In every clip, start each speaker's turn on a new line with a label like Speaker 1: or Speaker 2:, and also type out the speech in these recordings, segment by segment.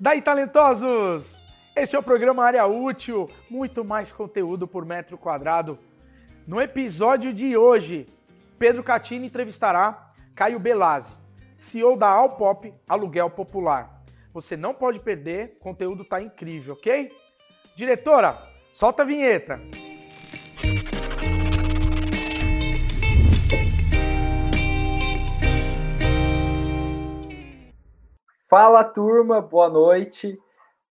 Speaker 1: Daí, talentosos! Este é o programa Área Útil, muito mais conteúdo por metro quadrado. No episódio de hoje, Pedro Catini entrevistará Caio Belazzi, CEO da Alpop Aluguel Popular. Você não pode perder, conteúdo tá incrível, ok? Diretora, solta a vinheta.
Speaker 2: Fala turma, boa noite.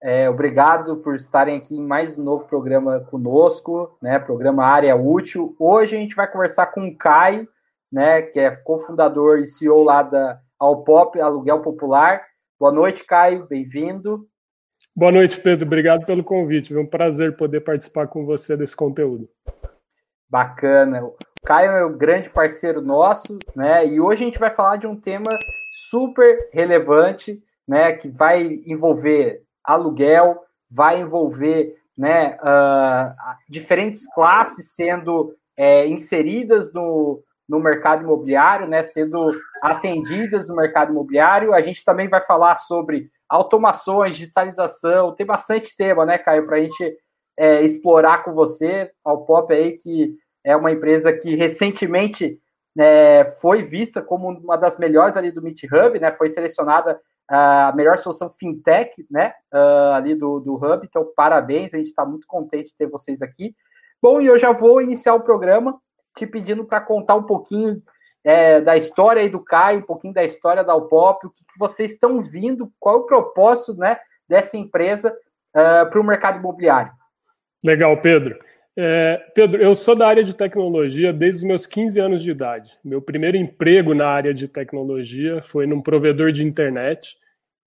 Speaker 2: É, obrigado por estarem aqui em mais um novo programa conosco, né? Programa Área Útil. Hoje a gente vai conversar com o Caio, né? Que é cofundador e CEO lá da Alpop Aluguel Popular. Boa noite, Caio. Bem-vindo.
Speaker 3: Boa noite, Pedro. Obrigado pelo convite. É um prazer poder participar com você desse conteúdo.
Speaker 2: Bacana. O Caio é um grande parceiro nosso, né? E hoje a gente vai falar de um tema super relevante, né, que vai envolver aluguel, vai envolver né, uh, diferentes classes sendo é, inseridas no, no mercado imobiliário, né, sendo atendidas no mercado imobiliário. A gente também vai falar sobre automações, digitalização, tem bastante tema, né, Caio, para a gente é, explorar com você. Ao Pop aí, que é uma empresa que recentemente é, foi vista como uma das melhores ali do Meet Hub, né? Foi selecionada a melhor solução fintech, né? Uh, ali do, do Hub. Então, parabéns, a gente está muito contente de ter vocês aqui. Bom, e eu já vou iniciar o programa te pedindo para contar um pouquinho é, da história aí do Caio, um pouquinho da história da Alpop, o que, que vocês estão vindo, qual é o propósito né, dessa empresa uh, para o mercado imobiliário.
Speaker 3: Legal, Pedro. É, Pedro, eu sou da área de tecnologia desde os meus 15 anos de idade. Meu primeiro emprego na área de tecnologia foi num provedor de internet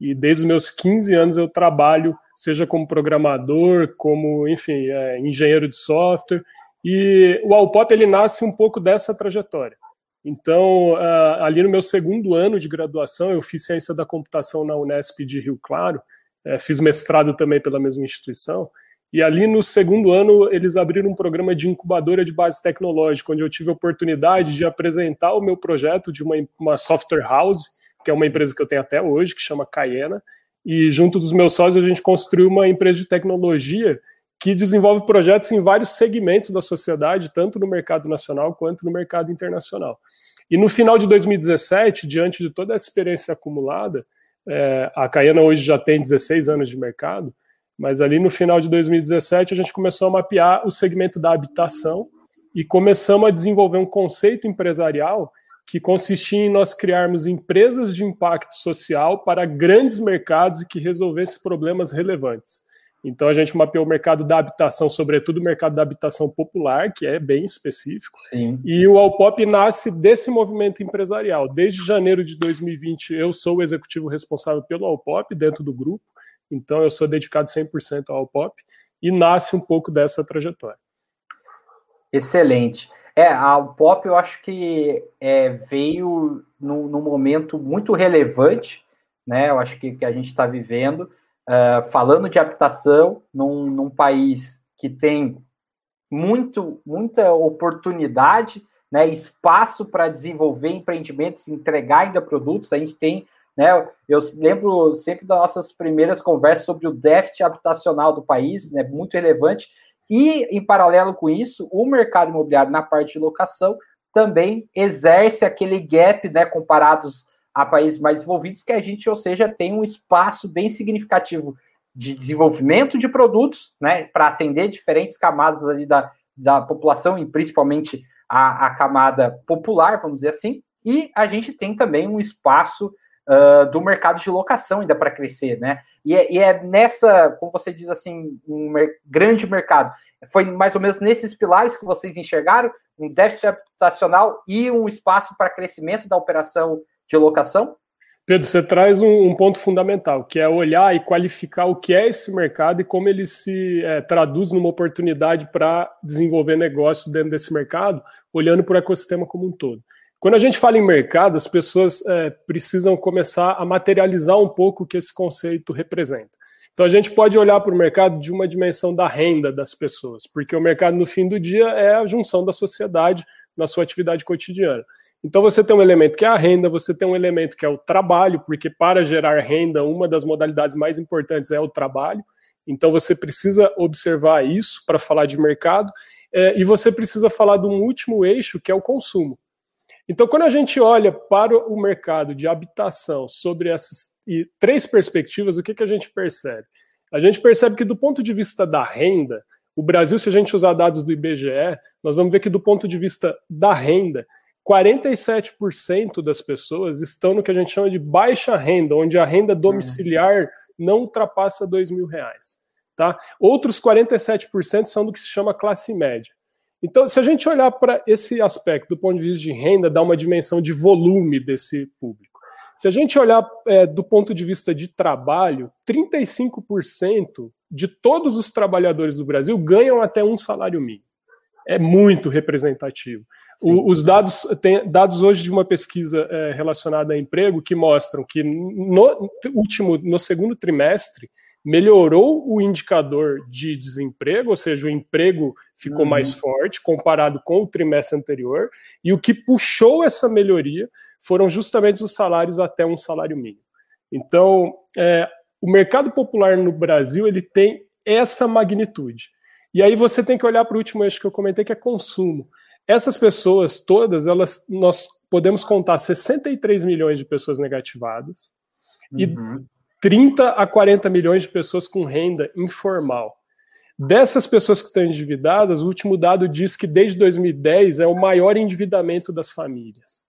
Speaker 3: e desde os meus 15 anos eu trabalho, seja como programador, como, enfim, é, engenheiro de software. E o Alpop ele nasce um pouco dessa trajetória. Então, uh, ali no meu segundo ano de graduação, eu fiz ciência da computação na Unesp de Rio Claro, uh, fiz mestrado também pela mesma instituição. E ali no segundo ano, eles abriram um programa de incubadora de base tecnológica, onde eu tive a oportunidade de apresentar o meu projeto de uma, uma software house, que é uma empresa que eu tenho até hoje, que chama Cayena. E junto dos meus sócios, a gente construiu uma empresa de tecnologia que desenvolve projetos em vários segmentos da sociedade, tanto no mercado nacional quanto no mercado internacional. E no final de 2017, diante de toda essa experiência acumulada, é, a Cayena hoje já tem 16 anos de mercado, mas ali no final de 2017 a gente começou a mapear o segmento da habitação e começamos a desenvolver um conceito empresarial que consistia em nós criarmos empresas de impacto social para grandes mercados e que resolvessem problemas relevantes. Então a gente mapeou o mercado da habitação, sobretudo o mercado da habitação popular, que é bem específico. Sim. E o Alpop nasce desse movimento empresarial. Desde janeiro de 2020 eu sou o executivo responsável pelo Alpop dentro do grupo. Então eu sou dedicado 100% ao pop e nasce um pouco dessa trajetória.
Speaker 2: Excelente. É, a pop eu acho que é, veio num, momento muito relevante, né? Eu acho que, que a gente está vivendo, uh, falando de habitação num, num país que tem muito, muita oportunidade, né? Espaço para desenvolver empreendimentos, entregar ainda produtos. A gente tem né? Eu lembro sempre das nossas primeiras conversas sobre o déficit habitacional do país, né? muito relevante. E, em paralelo com isso, o mercado imobiliário na parte de locação também exerce aquele gap, né, comparados a países mais desenvolvidos, que a gente, ou seja, tem um espaço bem significativo de desenvolvimento de produtos, né, para atender diferentes camadas ali da, da população, e principalmente a, a camada popular, vamos dizer assim, e a gente tem também um espaço uh, do mercado de locação ainda para crescer, né? E é, e é, nessa, como você diz assim, um mer grande mercado. Foi mais ou menos nesses pilares que vocês enxergaram um déficit habitacional e um espaço para crescimento da operação de locação?
Speaker 3: Pedro, você traz um, um, ponto fundamental, que é olhar e qualificar o que é esse mercado e como ele se é, traduz numa oportunidade para desenvolver negócios dentro desse mercado, olhando para o ecossistema como um todo. Quando a gente fala em mercado, as pessoas é, precisam começar a materializar um pouco o que esse conceito representa. Então a gente pode olhar para o mercado de uma dimensão da renda das pessoas, porque o mercado no fim do dia é a junção da sociedade na sua atividade cotidiana. Então você tem um elemento que é a renda, você tem um elemento que é o trabalho, porque para gerar renda, uma das modalidades mais importantes é o trabalho. Então você precisa observar isso para falar de mercado, é, e você precisa falar de um último eixo, que é o consumo. Então, quando a gente olha para o mercado de habitação sobre essas três perspectivas, o que, que a gente percebe? A gente percebe que, do ponto de vista da renda, o Brasil, se a gente usar dados do IBGE, nós vamos ver que, do ponto de vista da renda, 47% das pessoas estão no que a gente chama de baixa renda, onde a renda uhum. domiciliar não ultrapassa dois mil reais. Tá? Outros 47% são do que se chama classe média. Então, se a gente olhar para esse aspecto do ponto de vista de renda, dá uma dimensão de volume desse público. Se a gente olhar é, do ponto de vista de trabalho, 35% de todos os trabalhadores do Brasil ganham até um salário mínimo. É muito representativo. O, os dados, tem dados hoje de uma pesquisa é, relacionada a emprego que mostram que no último, no segundo trimestre, melhorou o indicador de desemprego, ou seja, o emprego ficou uhum. mais forte comparado com o trimestre anterior, e o que puxou essa melhoria foram justamente os salários até um salário mínimo. Então, é, o mercado popular no Brasil ele tem essa magnitude. E aí você tem que olhar para o último eixo que eu comentei, que é consumo. Essas pessoas todas, elas, nós podemos contar 63 milhões de pessoas negativadas uhum. e 30 a 40 milhões de pessoas com renda informal. Dessas pessoas que estão endividadas, o último dado diz que desde 2010 é o maior endividamento das famílias.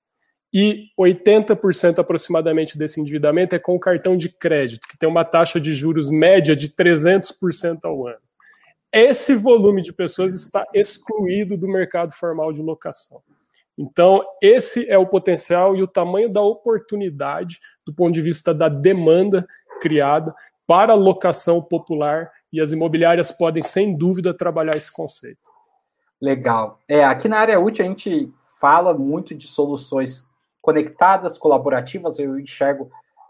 Speaker 3: E 80% aproximadamente desse endividamento é com o cartão de crédito, que tem uma taxa de juros média de 300% ao ano. Esse volume de pessoas está excluído do mercado formal de locação. Então, esse é o potencial e o tamanho da oportunidade do ponto de vista da demanda criada para locação popular e as imobiliárias podem, sem dúvida, trabalhar esse conceito.
Speaker 2: Legal. É, aqui na área útil a gente fala muito de soluções conectadas, colaborativas. Eu enxergo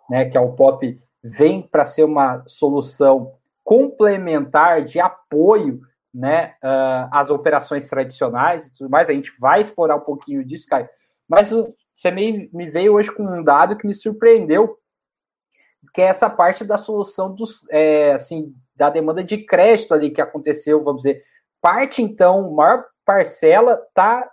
Speaker 2: né, que a UPOP vem para ser uma solução complementar de apoio né, uh, às operações tradicionais e tudo mais. A gente vai explorar um pouquinho disso, Caio. Mas você me, me veio hoje com um dado que me surpreendeu, que é essa parte da solução dos, é, assim, da demanda de crédito ali que aconteceu, vamos dizer. Parte, então, maior parcela está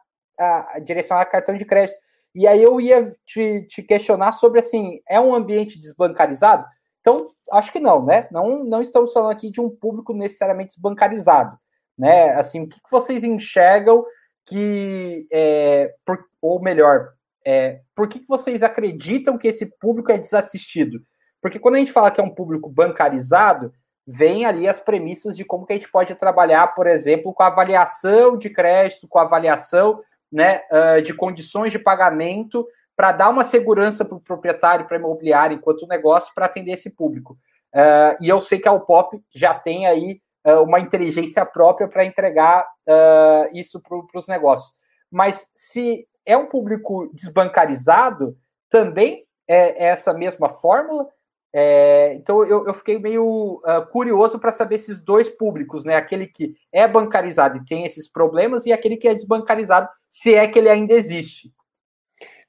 Speaker 2: direcionada a cartão de crédito. E aí eu ia te, te, questionar sobre, assim, é um ambiente desbancarizado? Então, acho que não, né? Não, não estamos falando aqui de um público necessariamente desbancarizado, né? Assim, o que, vocês enxergam que, é, por, ou melhor, é, por que vocês acreditam que esse público é desassistido? Porque quando a gente fala que é um público bancarizado, vem ali as premissas de como que a gente pode trabalhar, por exemplo, com a avaliação de crédito, com a avaliação né, de condições de pagamento, para dar uma segurança para o proprietário, para a imobiliária, enquanto negócio, para atender esse público. Uh, e eu sei que a Upop já tem aí uh, uma inteligência própria para entregar uh, isso para os negócios. Mas se é um público desbancarizado, também é essa mesma fórmula? É, então eu, eu, fiquei meio uh, curioso para saber esses dois públicos, né? Aquele que é bancarizado e tem esses problemas, e aquele que é desbancarizado, se é que ele ainda existe.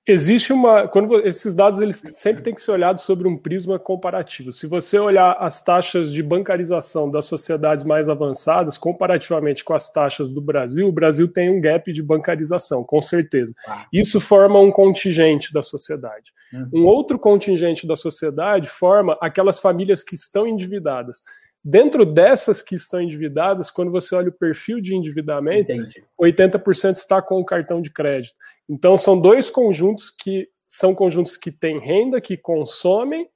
Speaker 3: Existe uma. Quando esses dados eles sempre têm que ser olhados sobre um prisma comparativo. Se você olhar as taxas de bancarização das sociedades mais avançadas, comparativamente com as taxas do Brasil, o Brasil tem um gap de bancarização, com certeza. Ah. Isso forma um contingente da sociedade. Uhum. Um outro contingente da sociedade forma aquelas famílias que estão endividadas. Dentro dessas que estão endividadas, quando você olha o perfil de endividamento, Entendi. 80% está com o cartão de crédito. Então, são dois conjuntos que são conjuntos que têm renda, que consomem,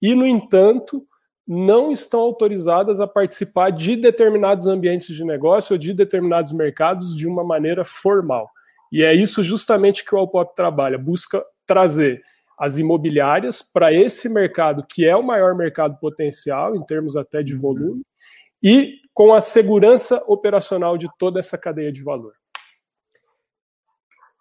Speaker 3: e, no entanto, não estão autorizadas a participar de determinados ambientes de negócio ou de determinados mercados de uma maneira formal. E é isso justamente que o Alpop trabalha, busca trazer as imobiliárias para esse mercado, que é o maior mercado potencial, em termos até de uhum. volume, e com a segurança operacional de toda essa cadeia de valor.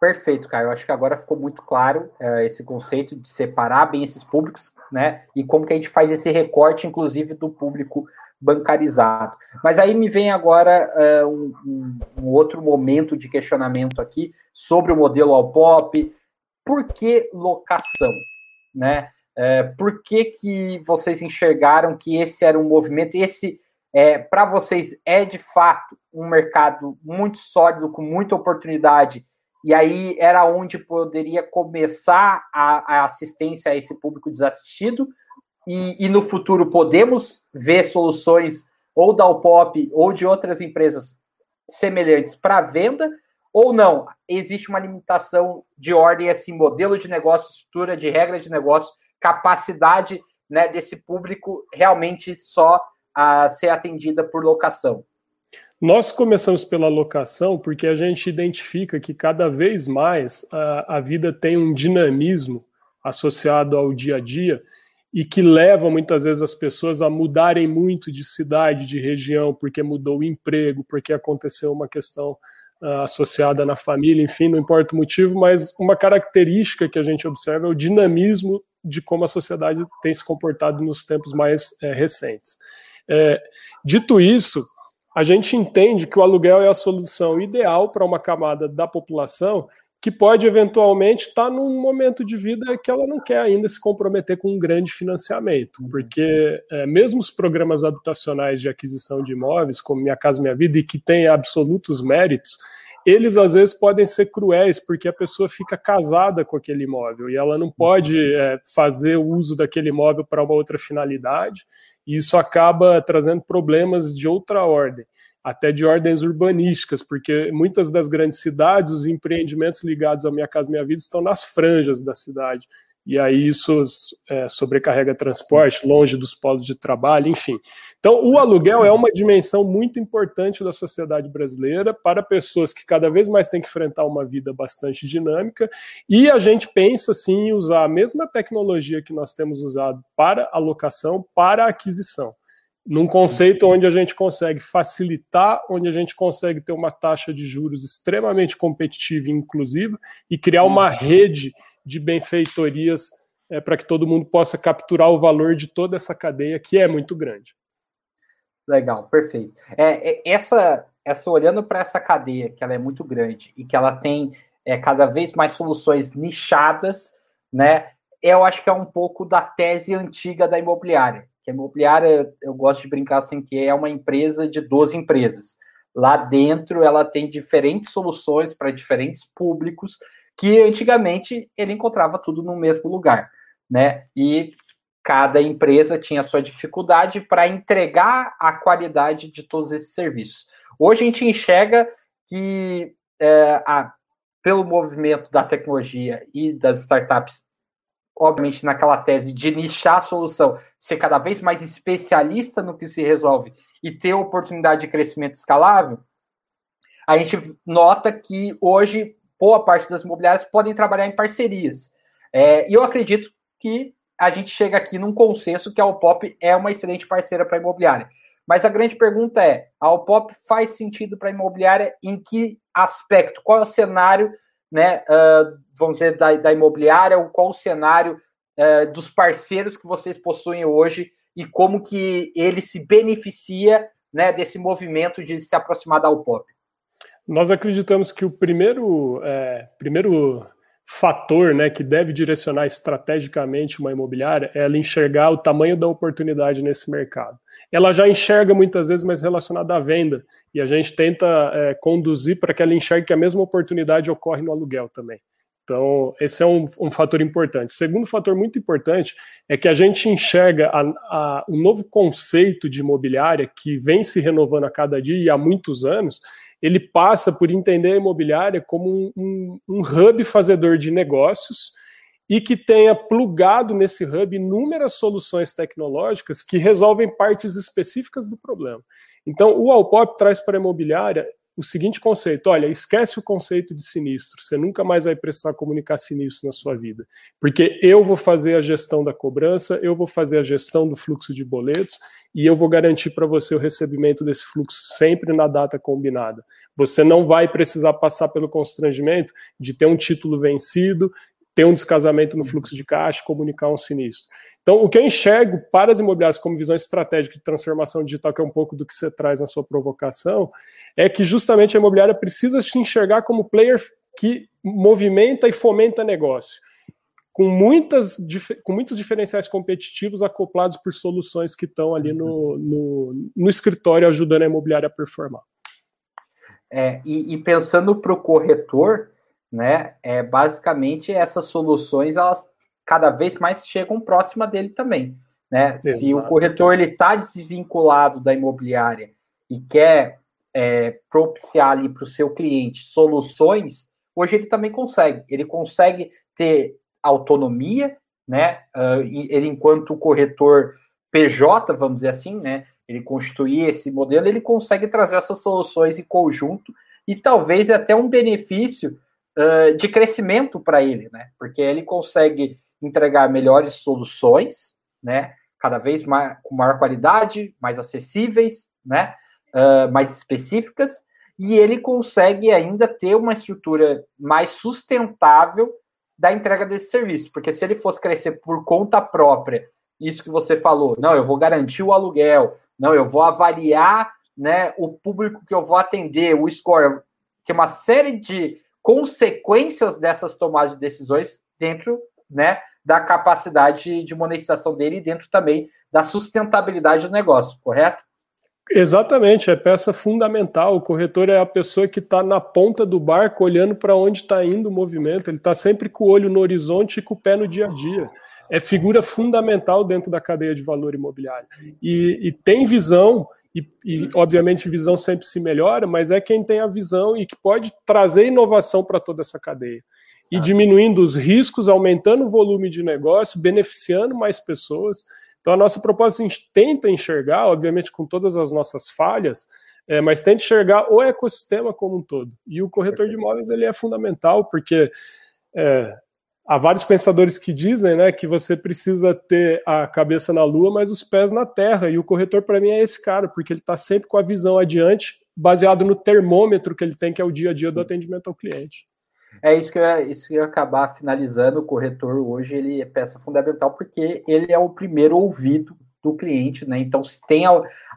Speaker 2: Perfeito, Caio. Eu acho que agora ficou muito claro uh, esse conceito de separar bem esses públicos, né? E como que a gente faz esse recorte, inclusive, do público bancarizado. Mas aí me vem agora uh, um, um, outro momento de questionamento aqui sobre o modelo Alpop, por que locação, né? É, por que, que vocês enxergaram que esse era um movimento, esse é, para vocês é de fato um mercado muito sólido, com muita oportunidade, e aí era onde poderia começar a, a assistência a esse público desassistido, e, e, no futuro podemos ver soluções ou da Upop ou de outras empresas semelhantes para venda, ou não? Existe uma limitação de ordem, assim, modelo de negócio, estrutura de regra de negócio, capacidade né, desse público realmente só a ser atendida por locação?
Speaker 3: Nós começamos pela locação porque a gente identifica que cada vez mais a, a vida tem um dinamismo associado ao dia a dia e que leva muitas vezes as pessoas a mudarem muito de cidade, de região, porque mudou o emprego, porque aconteceu uma questão uh, associada na família, enfim, não importa o motivo, mas uma característica que a gente observa é o dinamismo de como a sociedade tem se comportado nos tempos mais é, recentes. É, dito isso, a gente entende que o aluguel é a solução ideal para uma camada da população que pode eventualmente estar tá num momento de vida que ela não quer ainda se comprometer com um grande financiamento, uhum. porque é, mesmo os programas habitacionais de aquisição de imóveis, como Minha Casa Minha Vida, e que têm absolutos méritos, eles às vezes podem ser cruéis, porque a pessoa fica casada com aquele imóvel e ela não pode é, fazer o uso daquele imóvel para uma outra finalidade, e isso acaba trazendo problemas de outra ordem até de ordens urbanísticas, porque muitas das grandes cidades, os empreendimentos ligados à Minha Casa Minha Vida estão nas franjas da cidade. E aí isso é, sobrecarrega transporte, longe dos polos de trabalho, enfim. Então, o aluguel é uma dimensão muito importante da sociedade brasileira para pessoas que cada vez mais têm que enfrentar uma vida bastante dinâmica. E a gente pensa, sim, em usar a mesma tecnologia que nós temos usado para a locação, para aquisição num conceito onde a gente consegue facilitar, onde a gente consegue ter uma taxa de juros extremamente competitiva e inclusiva e criar uma rede de benfeitorias é, para que todo mundo possa capturar o valor de toda essa cadeia que é muito grande.
Speaker 2: Legal, perfeito. É, é essa, essa olhando para essa cadeia que ela é muito grande e que ela tem é, cada vez mais soluções nichadas, né? Eu acho que é um pouco da tese antiga da imobiliária que a imobiliária, eu gosto de brincar assim, que é uma empresa de 12 empresas. Lá dentro, ela tem diferentes soluções para diferentes públicos, que antigamente ele encontrava tudo no mesmo lugar, né? E cada empresa tinha sua dificuldade para entregar a qualidade de todos esses serviços. Hoje a gente enxerga que é, a, pelo movimento da tecnologia e das startups obviamente, naquela tese de nichar a solução, ser cada vez mais especialista no que se resolve e ter oportunidade de crescimento escalável, a gente nota que hoje boa parte das imobiliárias podem trabalhar em parcerias. É, e eu acredito que a gente chega aqui num consenso que a Alpop é uma excelente parceira para a imobiliária. Mas a grande pergunta é: a Alpop faz sentido para a imobiliária em que aspecto? Qual é o cenário né, uh, vamos dizer, da, da imobiliária, qual o cenário uh, dos parceiros que vocês possuem hoje e como que ele se beneficia né, desse movimento de se aproximar da UPOP?
Speaker 3: Nós acreditamos que o primeiro, é, primeiro fator né, que deve direcionar estrategicamente uma imobiliária é ela enxergar o tamanho da oportunidade nesse mercado ela já enxerga muitas vezes mais relacionada à venda, e a gente tenta é, conduzir para que ela enxergue que a mesma oportunidade ocorre no aluguel também. Então, esse é um, um fator importante. Segundo fator muito importante é que a gente enxerga a, a, o novo conceito de imobiliária que vem se renovando a cada dia e há muitos anos, ele passa por entender a imobiliária como um, um, um hub fazedor de negócios e que tenha plugado nesse hub inúmeras soluções tecnológicas que resolvem partes específicas do problema. Então, o Alpop traz para a imobiliária o seguinte conceito: olha, esquece o conceito de sinistro, você nunca mais vai precisar comunicar sinistro na sua vida, porque eu vou fazer a gestão da cobrança, eu vou fazer a gestão do fluxo de boletos e eu vou garantir para você o recebimento desse fluxo sempre na data combinada. Você não vai precisar passar pelo constrangimento de ter um título vencido, ter um descasamento no fluxo de caixa, comunicar um sinistro. Então, o que eu enxergo para as imobiliárias como visão estratégica de transformação digital, que é um pouco do que você traz na sua provocação, é que justamente a imobiliária precisa se enxergar como player que movimenta e fomenta negócio, com, muitas, com muitos diferenciais competitivos acoplados por soluções que estão ali no, no, no escritório ajudando a imobiliária a performar.
Speaker 2: É, e, e, pensando para o corretor, né, é, basicamente essas soluções elas cada vez mais chegam próxima dele também. Né? Se o corretor ele está desvinculado da imobiliária e quer é, propiciar ali para o seu cliente soluções, hoje ele também consegue. Ele consegue ter autonomia, né? Uh, ele, enquanto corretor PJ, vamos dizer assim, né? Ele constituir esse modelo, ele consegue trazer essas soluções em conjunto e talvez até um benefício de crescimento para ele, né? Porque ele consegue entregar melhores soluções, né? Cada vez mais com maior qualidade, mais acessíveis, né? Uh, mais específicas e ele consegue ainda ter uma estrutura mais sustentável da entrega desse serviço, porque se ele fosse crescer por conta própria, isso que você falou, não, eu vou garantir o aluguel, não, eu vou avaliar né, o público que eu vou atender, o score, tem uma série de consequências dessas tomadas de decisões dentro né, da capacidade de monetização dele e dentro também da sustentabilidade do negócio, correto?
Speaker 3: Exatamente, é peça fundamental. O corretor é a pessoa que está na ponta do barco, olhando para onde está indo o movimento. Ele está sempre com o olho no horizonte e com o pé no dia a dia. É figura fundamental dentro da cadeia de valor imobiliário. E, e tem visão, e, e, obviamente visão sempre se melhora, mas é quem tem a visão e que pode trazer inovação para toda essa cadeia. E diminuindo os riscos, aumentando o volume de negócio, beneficiando mais pessoas então, a nossa proposta, a gente tenta enxergar, obviamente com todas as nossas falhas, é, mas tenta enxergar o ecossistema como um todo. E o corretor de imóveis ele é fundamental, porque é, há vários pensadores que dizem né, que você precisa ter a cabeça na lua, mas os pés na terra. E o corretor, para mim, é esse cara, porque ele está sempre com a visão adiante, baseado no termômetro que ele tem, que é o dia a dia do atendimento ao cliente.
Speaker 2: É isso que eu, isso que eu acabar finalizando. O corretor hoje ele é peça fundamental porque ele é o primeiro ouvido do cliente, né? Então, se tem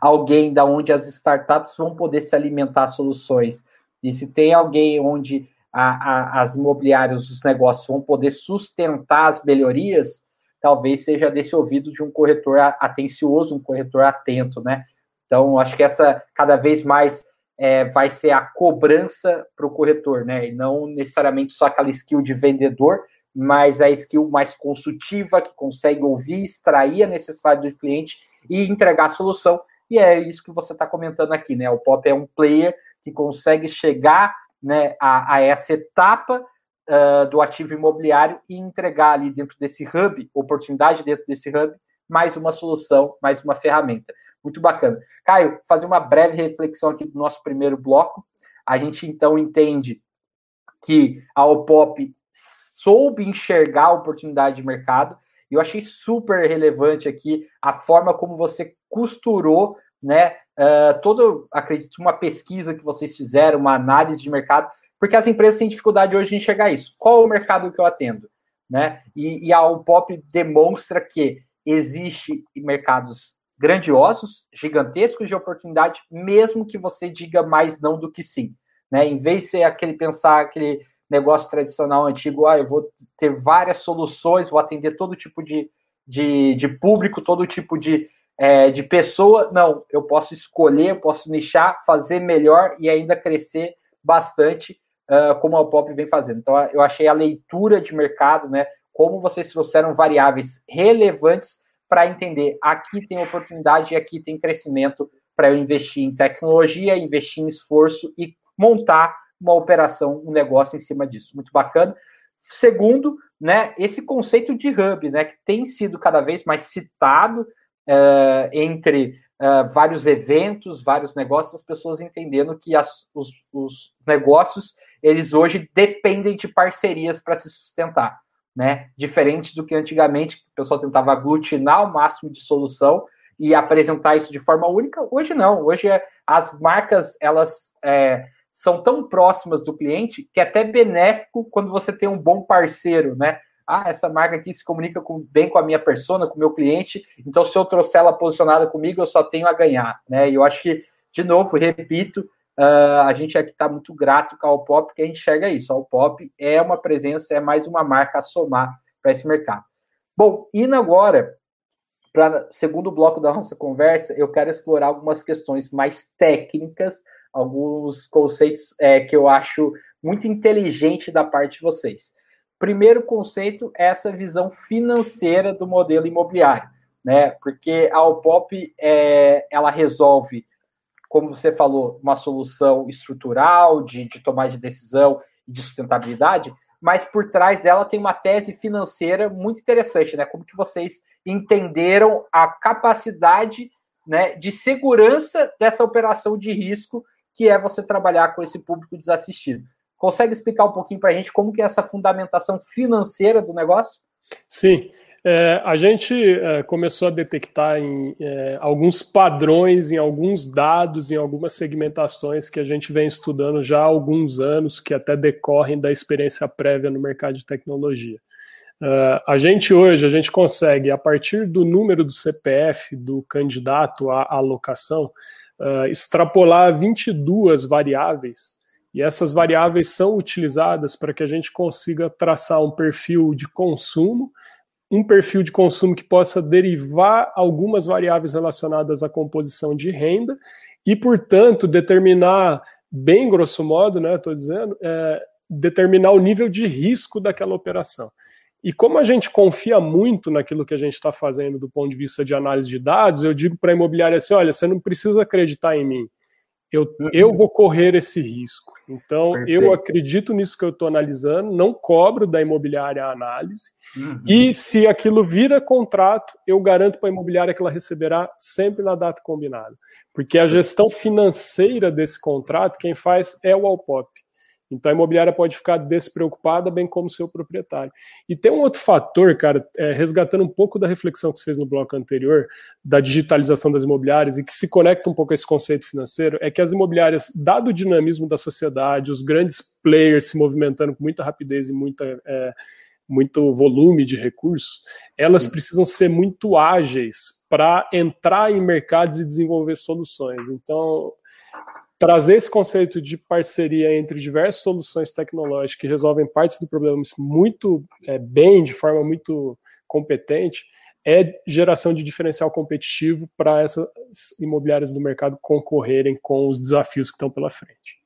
Speaker 2: alguém da onde as startups vão poder se alimentar soluções, e se tem alguém onde a, a, as imobiliárias, os negócios vão poder sustentar as melhorias, talvez seja desse ouvido de um corretor atencioso, um corretor atento, né? Então, acho que essa cada vez mais é, vai ser a cobrança para o corretor, né? E não necessariamente só aquela skill de vendedor, mas a skill mais consultiva, que consegue ouvir, extrair a necessidade do cliente e entregar a solução. E é isso que você está comentando aqui, né? O Pop é um player que consegue chegar né, a, a essa etapa uh, do ativo imobiliário e entregar ali dentro desse hub, oportunidade dentro desse hub, mais uma solução, mais uma ferramenta. Muito bacana. Caio, fazer uma breve reflexão aqui do nosso primeiro bloco. A gente então entende que a Opop soube enxergar a oportunidade de mercado. E eu achei super relevante aqui a forma como você costurou, né? Uh, todo, acredito, uma pesquisa que vocês fizeram, uma análise de mercado, porque as empresas têm dificuldade hoje de enxergar isso. Qual é o mercado que eu atendo? Né? E, e a Upop demonstra que existe mercados grandiosos, gigantescos de oportunidade, mesmo que você diga mais não do que sim. Né? Em vez de ser aquele pensar aquele negócio tradicional antigo, ah, eu vou ter várias soluções, vou atender todo tipo de, de, de público, todo tipo de, é, de pessoa. Não, eu posso escolher, eu posso nichar, fazer melhor e ainda crescer bastante, uh, como a Pop vem fazendo. Então, eu achei a leitura de mercado, né? Como vocês trouxeram variáveis relevantes para entender aqui tem oportunidade e aqui tem crescimento para eu investir em tecnologia, investir em esforço e montar uma operação, um negócio em cima disso. Muito bacana. Segundo, né, esse conceito de hub, né, que tem sido cada vez mais citado uh, entre uh, vários eventos, vários negócios, as pessoas entendendo que as, os, os negócios eles hoje dependem de parcerias para se sustentar né? Diferente do que antigamente, o pessoal tentava aglutinar o máximo de solução e apresentar isso de forma única. Hoje não. Hoje é, as marcas elas é, são tão próximas do cliente que é até benéfico quando você tem um bom parceiro, né? Ah, essa marca aqui se comunica com, bem com a minha persona, com o meu cliente. Então, se eu trouxer ela posicionada comigo, eu só tenho a ganhar, né? E eu acho que, de novo, repito, Uh, a gente aqui está muito grato com a Alpop, porque a gente enxerga isso. A Alpop é uma presença, é mais uma marca a somar para esse mercado. Bom, indo agora para segundo bloco da nossa conversa, eu quero explorar algumas questões mais técnicas, alguns conceitos é, que eu acho muito inteligente da parte de vocês. Primeiro conceito é essa visão financeira do modelo imobiliário, né? Porque a Alpop é, ela resolve como você falou, uma solução estrutural de, de tomada de decisão e de sustentabilidade, mas por trás dela tem uma tese financeira muito interessante, né? Como que vocês entenderam a capacidade né, de segurança dessa operação de risco que é você trabalhar com esse público desassistido. Consegue explicar um pouquinho para a gente como que é essa fundamentação financeira do negócio?
Speaker 3: Sim, é, a gente é, começou a detectar em, é, alguns padrões, em alguns dados, em algumas segmentações que a gente vem estudando já há alguns anos, que até decorrem da experiência prévia no mercado de tecnologia. Uh, a gente hoje, a gente consegue, a partir do número do CPF do candidato à alocação, uh, extrapolar 22 variáveis, e essas variáveis são utilizadas para que a gente consiga traçar um perfil de consumo, um perfil de consumo que possa derivar algumas variáveis relacionadas à composição de renda e, portanto, determinar, bem grosso modo, né, estou dizendo, é, determinar o nível de risco daquela operação. E como a gente confia muito naquilo que a gente está fazendo do ponto de vista de análise de dados, eu digo para a imobiliária assim: olha, você não precisa acreditar em mim. Eu, uhum. eu vou correr esse risco. Então, Perfeito. eu acredito nisso que eu estou analisando, não cobro da imobiliária a análise. Uhum. E se aquilo vira contrato, eu garanto para a imobiliária que ela receberá sempre na data combinada. Porque a gestão financeira desse contrato, quem faz é o Alpop. Então a imobiliária pode ficar despreocupada, bem como o seu proprietário. E tem um outro fator, cara, é, resgatando um pouco da reflexão que você fez no bloco anterior, da digitalização das imobiliárias, e que se conecta um pouco a esse conceito financeiro, é que as imobiliárias, dado o dinamismo da sociedade, os grandes players se movimentando com muita rapidez e muita. É, muito volume de recursos, elas Sim. precisam ser muito ágeis para entrar em mercados e desenvolver soluções. Então, trazer esse conceito de parceria entre diversas soluções tecnológicas que resolvem partes do problema muito é, bem, de forma muito competente, é geração de diferencial competitivo para essas imobiliárias do mercado concorrerem com os desafios que estão pela frente.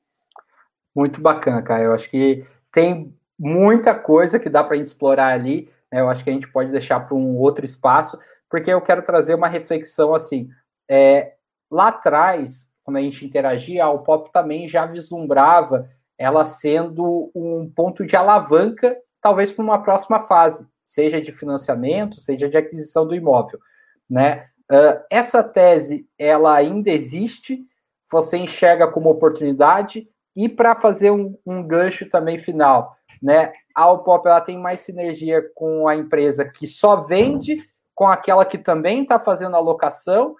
Speaker 2: Muito bacana, Caio. Eu acho que tem muita coisa que dá para a gente explorar ali. Né? Eu acho que a gente pode deixar para um outro espaço, porque eu quero trazer uma reflexão assim. É, lá atrás, quando a gente interagia, a Pop também já vislumbrava ela sendo um ponto de alavanca, talvez para uma próxima fase, seja de financiamento, seja de aquisição do imóvel, né? Uh, essa tese, ela ainda existe, você enxerga como oportunidade, e para fazer um, um, gancho também final, né? A Alpop ela tem mais sinergia com a empresa que só vende, com aquela que também está fazendo a locação,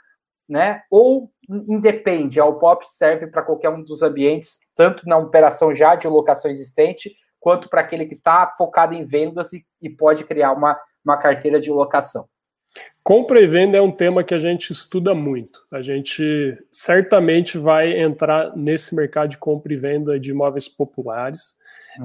Speaker 2: né? Ou independe, a Alpop serve para qualquer um dos ambientes, tanto na operação já de locação existente, quanto para aquele que está focado em vendas e, e pode criar uma, uma carteira de locação.
Speaker 3: Compra e venda é um tema que a gente estuda muito. A gente certamente vai entrar nesse mercado de compra e venda de imóveis populares.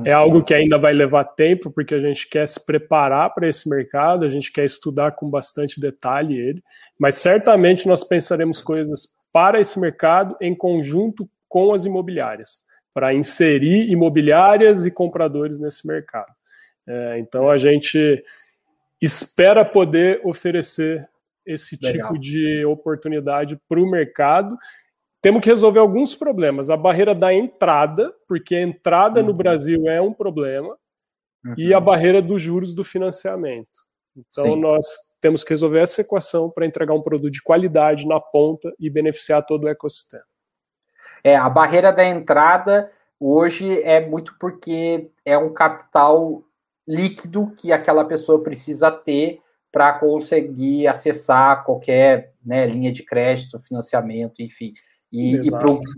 Speaker 3: É algo que ainda vai levar tempo, porque a gente quer se preparar para esse mercado, a gente quer estudar com bastante detalhe ele, mas certamente nós pensaremos coisas para esse mercado em conjunto com as imobiliárias, para inserir imobiliárias e compradores nesse mercado. É, então a gente espera poder oferecer esse Legal. tipo de oportunidade para o mercado temos que resolver alguns problemas. A barreira da entrada, porque a entrada uhum. no Brasil é um problema, uhum. e a barreira dos juros do financiamento. Então, Sim. nós temos que resolver essa equação para entregar um produto de qualidade na ponta e beneficiar todo o ecossistema.
Speaker 2: É, a barreira da entrada hoje é muito porque é um capital líquido que aquela pessoa precisa ter para conseguir acessar qualquer né, linha de crédito, financiamento, enfim.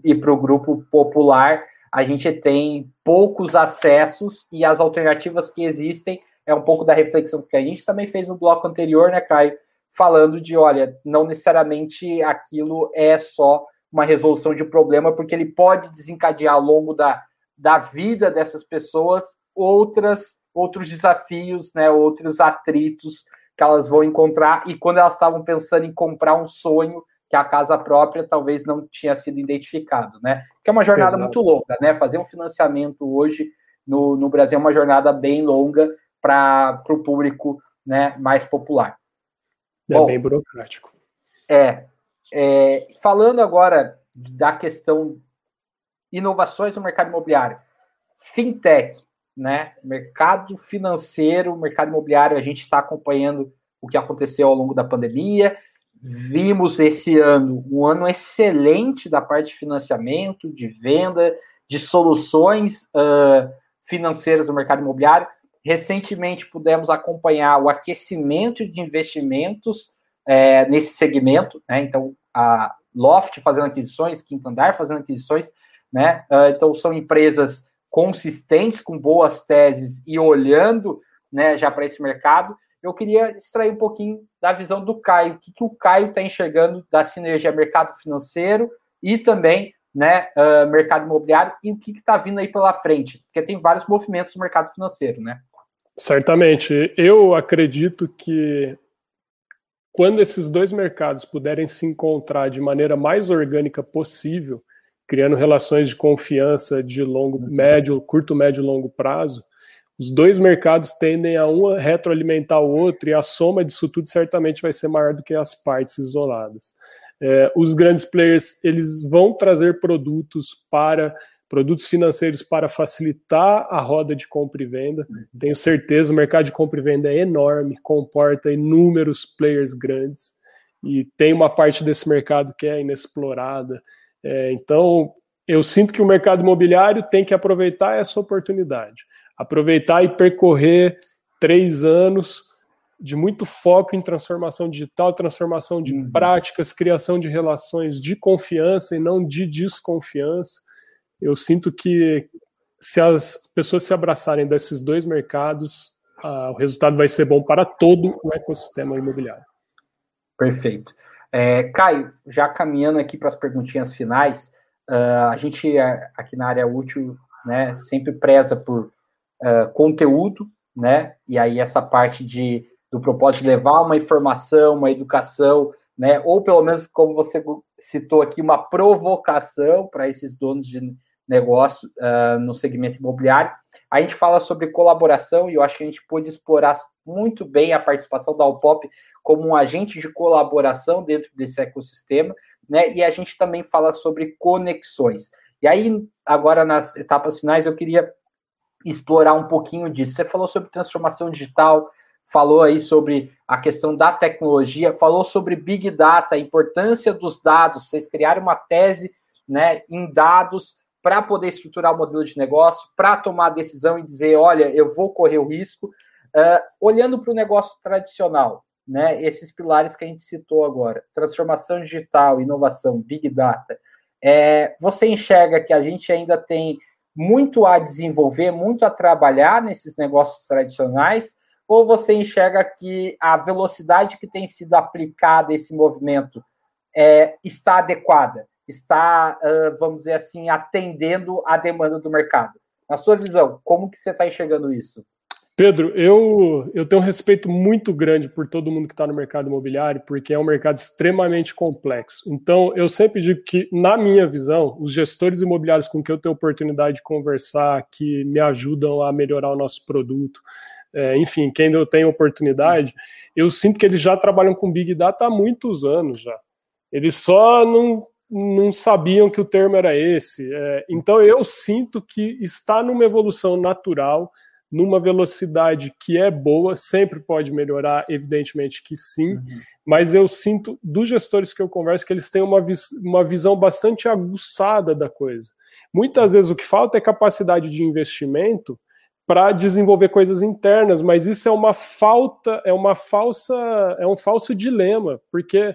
Speaker 2: E, para o grupo popular, a gente tem poucos acessos e as alternativas que existem é um pouco da reflexão que a gente também fez no bloco anterior, né, Caio? Falando de, olha, não necessariamente aquilo é só uma resolução de problema, porque ele pode desencadear ao longo da, da vida dessas pessoas outras outros desafios, né, outros atritos que elas vão encontrar e quando elas estavam pensando em comprar um sonho que a casa própria talvez não tinha sido identificado, né? Que é uma jornada Exato. muito longa, né? Fazer um financiamento hoje no, no Brasil é uma jornada bem longa para o público né, mais popular.
Speaker 3: É Bom, bem burocrático.
Speaker 2: É, é, falando agora da questão inovações no mercado imobiliário, fintech, né? Mercado financeiro, mercado imobiliário, a gente está acompanhando o que aconteceu ao longo da pandemia. Vimos esse ano um ano excelente da parte de financiamento, de venda, de soluções uh, financeiras no mercado imobiliário. Recentemente pudemos acompanhar o aquecimento de investimentos é, nesse segmento, né? Então, a Loft fazendo aquisições, Quinto Andar fazendo aquisições, né? Uh, então, são empresas consistentes, com boas teses e olhando né, já para esse mercado, eu queria extrair um pouquinho da visão do Caio, o que, que o Caio está enxergando da sinergia mercado financeiro e também né, uh, mercado imobiliário e o que está vindo aí pela frente, porque tem vários movimentos no mercado financeiro, né?
Speaker 3: Certamente. Eu acredito que quando esses dois mercados puderem se encontrar de maneira mais orgânica possível, criando relações de confiança de longo, uhum. médio, curto, médio e longo prazo, os dois mercados tendem a um retroalimentar o outro e a soma disso tudo certamente vai ser maior do que as partes isoladas. É, os grandes players eles vão trazer produtos para produtos financeiros para facilitar a roda de compra e venda. Tenho certeza, o mercado de compra e venda é enorme, comporta inúmeros players grandes e tem uma parte desse mercado que é inexplorada. É, então, eu sinto que o mercado imobiliário tem que aproveitar essa oportunidade, aproveitar e percorrer três anos de muito foco em transformação digital, transformação de uhum. práticas, criação de relações de confiança e não de desconfiança. Eu sinto que se as pessoas se abraçarem desses dois mercados, uh, o resultado vai ser bom para todo o ecossistema imobiliário.
Speaker 2: Perfeito. É, Caio, já caminhando aqui para as perguntinhas finais, uh, a gente é, aqui na área útil né, sempre preza por uh, conteúdo, né? E aí essa parte de, do propósito de levar uma informação, uma educação, né? Ou pelo menos, como você citou aqui, uma provocação para esses donos de negócio uh, no segmento imobiliário. A gente fala sobre colaboração e eu acho que a gente pôde explorar muito bem a participação da Alpop como um agente de colaboração dentro desse ecossistema, né? E a gente também fala sobre conexões. E aí, agora nas etapas finais, eu queria explorar um pouquinho disso. Você falou sobre transformação digital, falou aí sobre a questão da tecnologia, falou sobre Big Data, a importância dos dados, vocês criaram uma tese né, em dados para poder estruturar o modelo de negócio, para tomar a decisão e dizer, olha, eu vou correr o risco. Uh, olhando para o negócio tradicional, né, esses pilares que a gente citou agora, transformação digital, inovação, big data, é, você enxerga que a gente ainda tem muito a desenvolver, muito a trabalhar nesses negócios tradicionais, ou você enxerga que a velocidade que tem sido aplicada esse movimento é, está adequada, está, vamos dizer assim, atendendo à demanda do mercado? Na sua visão, como que você está enxergando isso?
Speaker 3: Pedro, eu, eu tenho um respeito muito grande por todo mundo que está no mercado imobiliário, porque é um mercado extremamente complexo. Então, eu sempre digo que, na minha visão, os gestores imobiliários com que eu tenho oportunidade de conversar, que me ajudam a melhorar o nosso produto, é, enfim, quem eu tenho oportunidade, eu sinto que eles já trabalham com Big Data há muitos anos já. Eles só não, não sabiam que o termo era esse. É, então, eu sinto que está numa evolução natural numa velocidade que é boa, sempre pode melhorar, evidentemente que sim, uhum. mas eu sinto dos gestores que eu converso que eles têm uma, vis uma visão bastante aguçada da coisa. Muitas vezes o que falta é capacidade de investimento para desenvolver coisas internas, mas isso é uma falta, é uma falsa, é um falso dilema, porque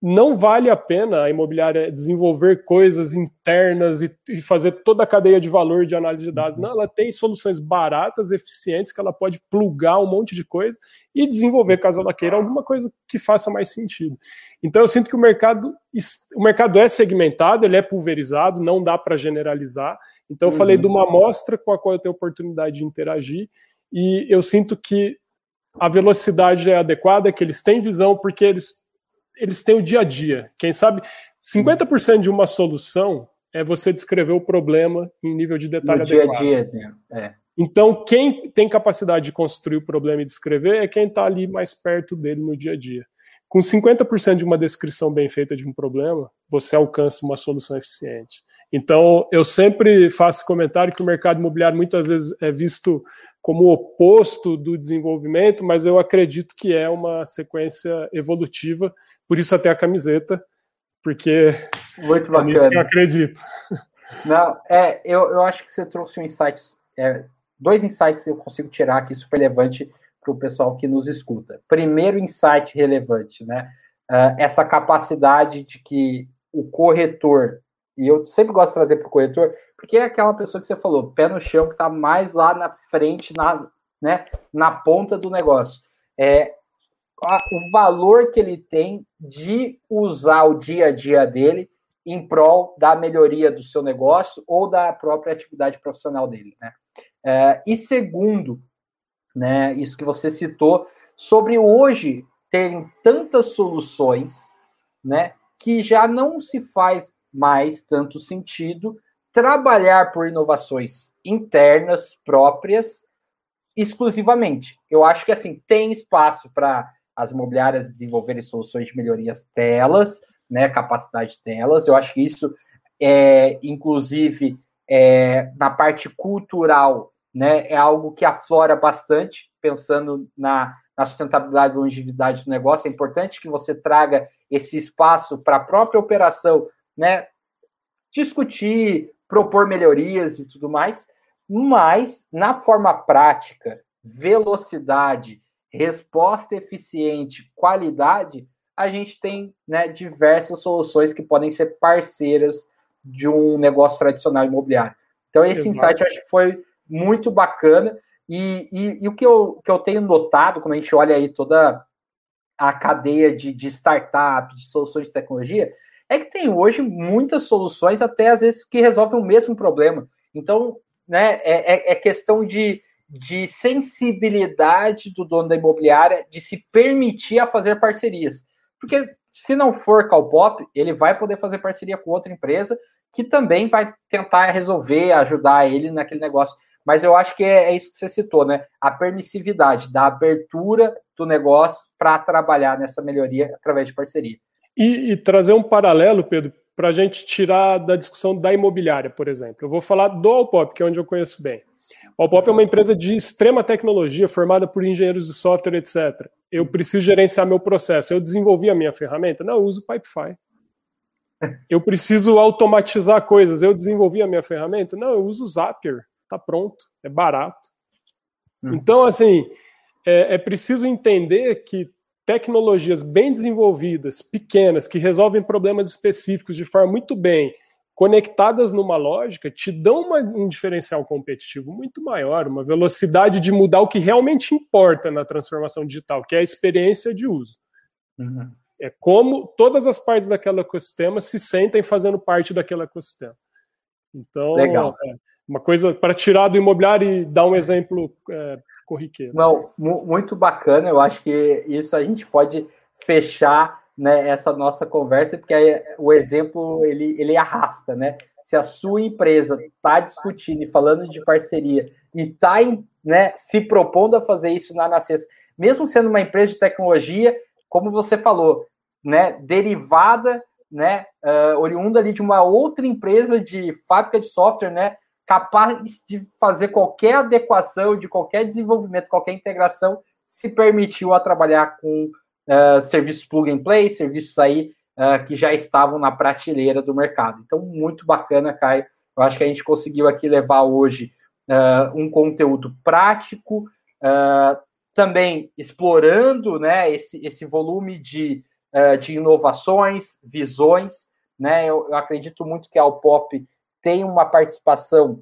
Speaker 3: não vale a pena a imobiliária desenvolver coisas internas e, e, fazer toda a cadeia de valor de análise de dados. Uhum. Não, ela tem soluções baratas, eficientes, que ela pode plugar um monte de coisa e desenvolver, caso ela queira, alguma coisa que faça mais sentido. Então eu sinto que o mercado, o mercado é segmentado, ele é pulverizado, não dá para generalizar. Então eu uhum. falei de uma amostra com a qual eu tenho oportunidade de interagir e eu sinto que a velocidade é adequada, que eles têm visão, porque eles eles têm o dia a dia. Quem sabe 50% de uma solução é você descrever o problema em nível de detalhe no adequado. Dia a dia, né? é. Então, quem tem capacidade de construir o problema e descrever é quem está ali mais perto dele no dia a dia. Com 50% de uma descrição bem feita de um problema, você alcança uma solução eficiente. Então, eu sempre faço comentário que o mercado imobiliário muitas vezes é visto como o oposto do desenvolvimento, mas eu acredito que é uma sequência evolutiva por isso até a camiseta, porque
Speaker 2: Muito bacana. é
Speaker 3: nisso que eu acredito.
Speaker 2: Não, é, eu, eu acho que você trouxe um insight, é, dois insights que eu consigo tirar aqui super relevante para o pessoal que nos escuta. Primeiro insight relevante, né? Uh, essa capacidade de que o corretor, e eu sempre gosto de trazer para o corretor, porque é aquela pessoa que você falou, pé no chão, que está mais lá na frente, na, né, na ponta do negócio. É, a, o valor que ele tem de usar o dia a dia dele em prol da melhoria do seu negócio ou da própria atividade profissional dele, né? É, e segundo, né, isso que você citou sobre hoje terem tantas soluções, né, que já não se faz mais tanto sentido trabalhar por inovações internas próprias exclusivamente. Eu acho que assim tem espaço para as imobiliárias desenvolverem soluções de melhorias telas, né, capacidade telas. Eu acho que isso é, inclusive, é, na parte cultural, né, é algo que aflora bastante, pensando na, na sustentabilidade e longevidade do negócio. É importante que você traga esse espaço para a própria operação, né, discutir, propor melhorias e tudo mais, mas na forma prática, velocidade, resposta eficiente, qualidade, a gente tem né, diversas soluções que podem ser parceiras de um negócio tradicional imobiliário. Então, esse Exato. insight eu acho que foi muito bacana. E, e, e, o que eu, que eu tenho notado, quando a gente olha aí toda a cadeia de, de startup, de soluções de tecnologia, é que tem hoje muitas soluções, até às vezes, que resolvem o mesmo problema. Então, né, é, é, é questão de de sensibilidade do dono da imobiliária de se permitir a fazer parcerias. Porque se não for Calpop, ele vai poder fazer parceria com outra empresa que também vai tentar resolver, ajudar ele naquele negócio. Mas eu acho que é, é isso que você citou, né? A permissividade, da abertura do negócio para trabalhar nessa melhoria através de parceria.
Speaker 3: E, e trazer um paralelo, Pedro, para a gente tirar da discussão da imobiliária, por exemplo. Eu vou falar do Alpop, que é onde eu conheço bem. A Alpop é uma empresa de extrema tecnologia, formada por engenheiros de software, etc. Eu preciso gerenciar meu processo. Eu desenvolvi a minha ferramenta? Não, eu uso Pipefy. Eu preciso automatizar coisas. Eu desenvolvi a minha ferramenta? Não, eu uso Zapier. Está pronto, é barato. Hum. Então, assim, é, é preciso entender que tecnologias bem desenvolvidas, pequenas, que resolvem problemas específicos de forma muito bem, conectadas numa lógica, te dão uma, um diferencial competitivo muito maior, uma velocidade de mudar o que realmente importa na transformação digital, que é a experiência de uso. Uhum. É como todas as partes daquele ecossistema se sentem fazendo parte daquele ecossistema. Então, Legal. É uma coisa para tirar do imobiliário e dar um exemplo é, corriqueiro.
Speaker 2: Não, muito bacana. Eu acho que isso a gente pode fechar né, essa nossa conversa, porque aí, o exemplo ele, ele arrasta, né? Se a sua empresa está discutindo e falando de parceria e está né, se propondo a fazer isso na Nasces, mesmo sendo uma empresa de tecnologia, como você falou, né, derivada, né, uh, oriunda ali de uma outra empresa de fábrica de software, né, capaz de fazer qualquer adequação, de qualquer desenvolvimento, qualquer integração, se permitiu a trabalhar com uh, serviços plug and play, serviços aí uh, que já estavam na prateleira do mercado. Então, muito bacana, Caio. Eu acho que a gente conseguiu aqui levar hoje uh, um conteúdo prático, também explorando né, esse, esse volume de, de inovações, visões. Né? Eu, eu, acredito muito que a Alpop tem uma participação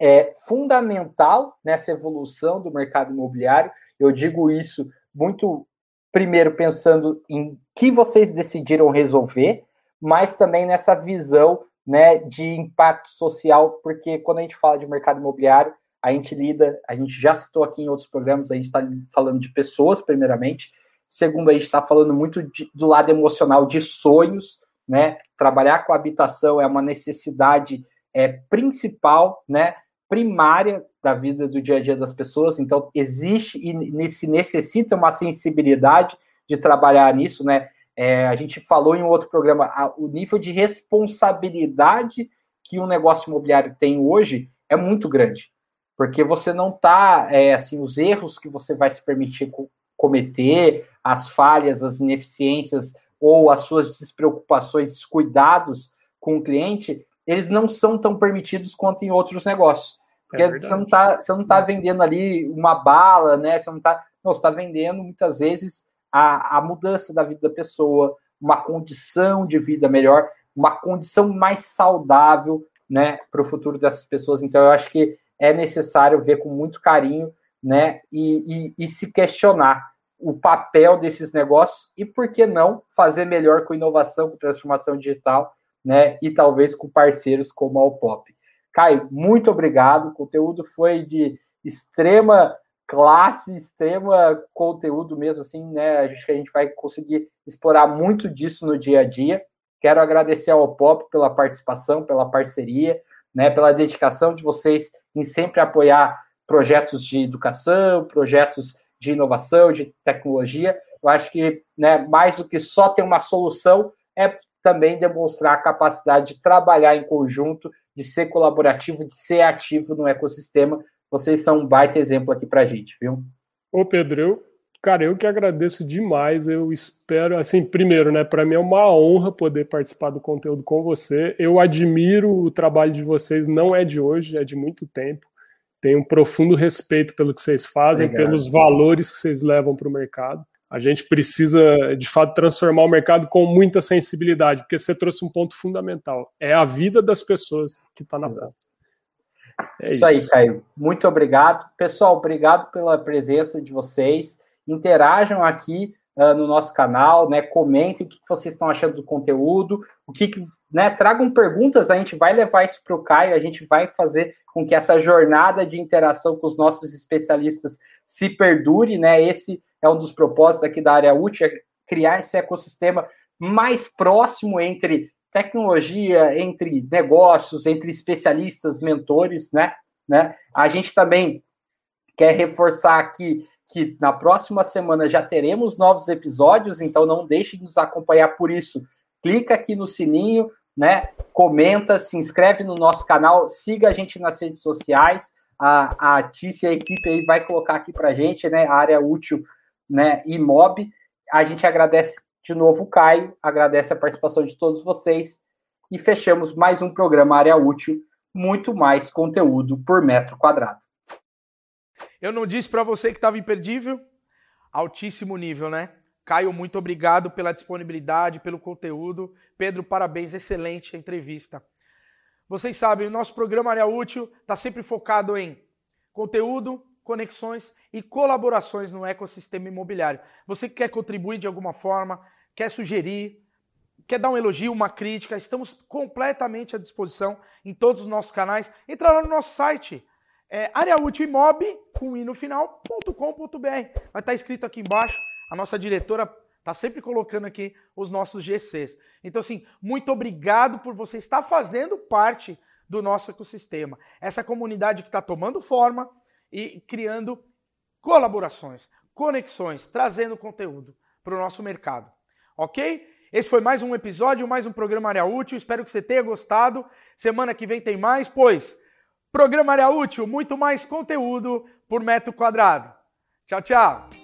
Speaker 2: é, fundamental nessa evolução do mercado imobiliário. Eu digo isso muito, primeiro, pensando em que vocês decidiram resolver, mas também nessa visão né, de impacto social, porque quando a gente fala de mercado imobiliário, a gente lida, a gente já citou aqui em outros programas, a gente está falando de pessoas, primeiramente. Segundo, a gente está falando muito de, do lado emocional de sonhos, né? Trabalhar com habitação é uma necessidade é, principal, né? Primária da vida do dia a dia das pessoas. Então, existe e se necessita uma sensibilidade de trabalhar nisso, né? É, a gente falou em um outro programa, a, o nível de responsabilidade que um negócio imobiliário tem hoje é muito grande, porque você não está, é, assim, os erros que você vai se permitir co cometer, as falhas, as ineficiências ou as suas despreocupações, cuidados com o cliente, eles não são tão permitidos quanto em outros negócios. Porque é você não está você não tá vendendo ali uma bala, né? Você não está, não, você está vendendo muitas vezes a, a mudança da vida da pessoa, uma condição de vida melhor, uma condição mais saudável né, para o futuro dessas pessoas. Então, eu acho que é necessário ver com muito carinho né, e, e, e se questionar o papel desses negócios e, por que não, fazer melhor com inovação, com transformação digital né, e talvez com parceiros como a Opop. Caio, muito obrigado. O conteúdo foi de extrema classe, extrema conteúdo mesmo, assim, né? Acho que a gente vai conseguir explorar muito disso no dia a dia. Quero agradecer ao Pop pela participação, pela parceria, né? Pela dedicação de vocês em sempre apoiar projetos de educação, projetos de inovação, de tecnologia. Eu acho que, né, mais do que só ter uma solução, é também demonstrar a capacidade de trabalhar em conjunto, de ser colaborativo, de ser ativo no ecossistema vocês são um baita exemplo aqui pra gente, viu?
Speaker 3: Ô, Pedro, eu, cara, eu que agradeço demais. Eu espero, assim, primeiro, né, para mim é uma honra poder participar do conteúdo com você. Eu admiro o trabalho de vocês, não é de hoje, é de muito tempo. Tenho um profundo respeito pelo que vocês fazem, Obrigado. pelos valores que vocês levam para o mercado. A gente precisa, de fato, transformar o mercado com muita sensibilidade, porque você trouxe um ponto fundamental. É a vida das pessoas que está na ponta.
Speaker 2: É isso, isso aí, Caio. Muito obrigado. Pessoal, obrigado pela presença de vocês. Interajam aqui uh, no nosso canal, né? Comentem o que vocês estão achando do conteúdo, o que, né? Tragam perguntas, a gente vai levar isso para o Caio, a gente vai fazer com que essa jornada de interação com os nossos especialistas se perdure, né? Esse é um dos propósitos aqui da área útil, é criar esse ecossistema mais próximo entre tecnologia, entre negócios, entre especialistas, mentores, né? né? A gente também quer reforçar aqui que na próxima semana já teremos novos episódios, então não deixe de nos acompanhar por isso. Clica aqui no sininho, né? Comenta, se inscreve no nosso canal, siga a gente nas redes sociais. A, a Tícia e a equipe aí vai colocar aqui para gente, né? A área útil, né? E mob. A gente agradece de novo, Caio, agradece a participação de todos vocês e fechamos mais um programa Área Útil, muito mais conteúdo por metro quadrado.
Speaker 1: Eu não disse para você que estava imperdível? Altíssimo nível, né? Caio, muito obrigado pela disponibilidade, pelo conteúdo. Pedro, parabéns, excelente a entrevista. Vocês sabem, o nosso programa Área Útil está sempre focado em conteúdo, conexões e colaborações no ecossistema imobiliário. Você quer contribuir de alguma forma, quer sugerir, quer dar um elogio, uma crítica, estamos completamente à disposição em todos os nossos canais. Entra lá no nosso site, é, areaútilimob, com i no final.com.br. Vai estar tá escrito aqui embaixo. A nossa diretora está sempre colocando aqui os nossos GCs. Então, assim, muito obrigado por você estar fazendo parte do nosso ecossistema. Essa comunidade que está tomando forma e criando colaborações, conexões, trazendo conteúdo para o nosso mercado. Ok? Esse foi mais um episódio, mais um programa Área Útil. Espero que você tenha gostado. Semana que vem tem mais, pois programa Área Útil, muito mais conteúdo por metro quadrado. Tchau, tchau.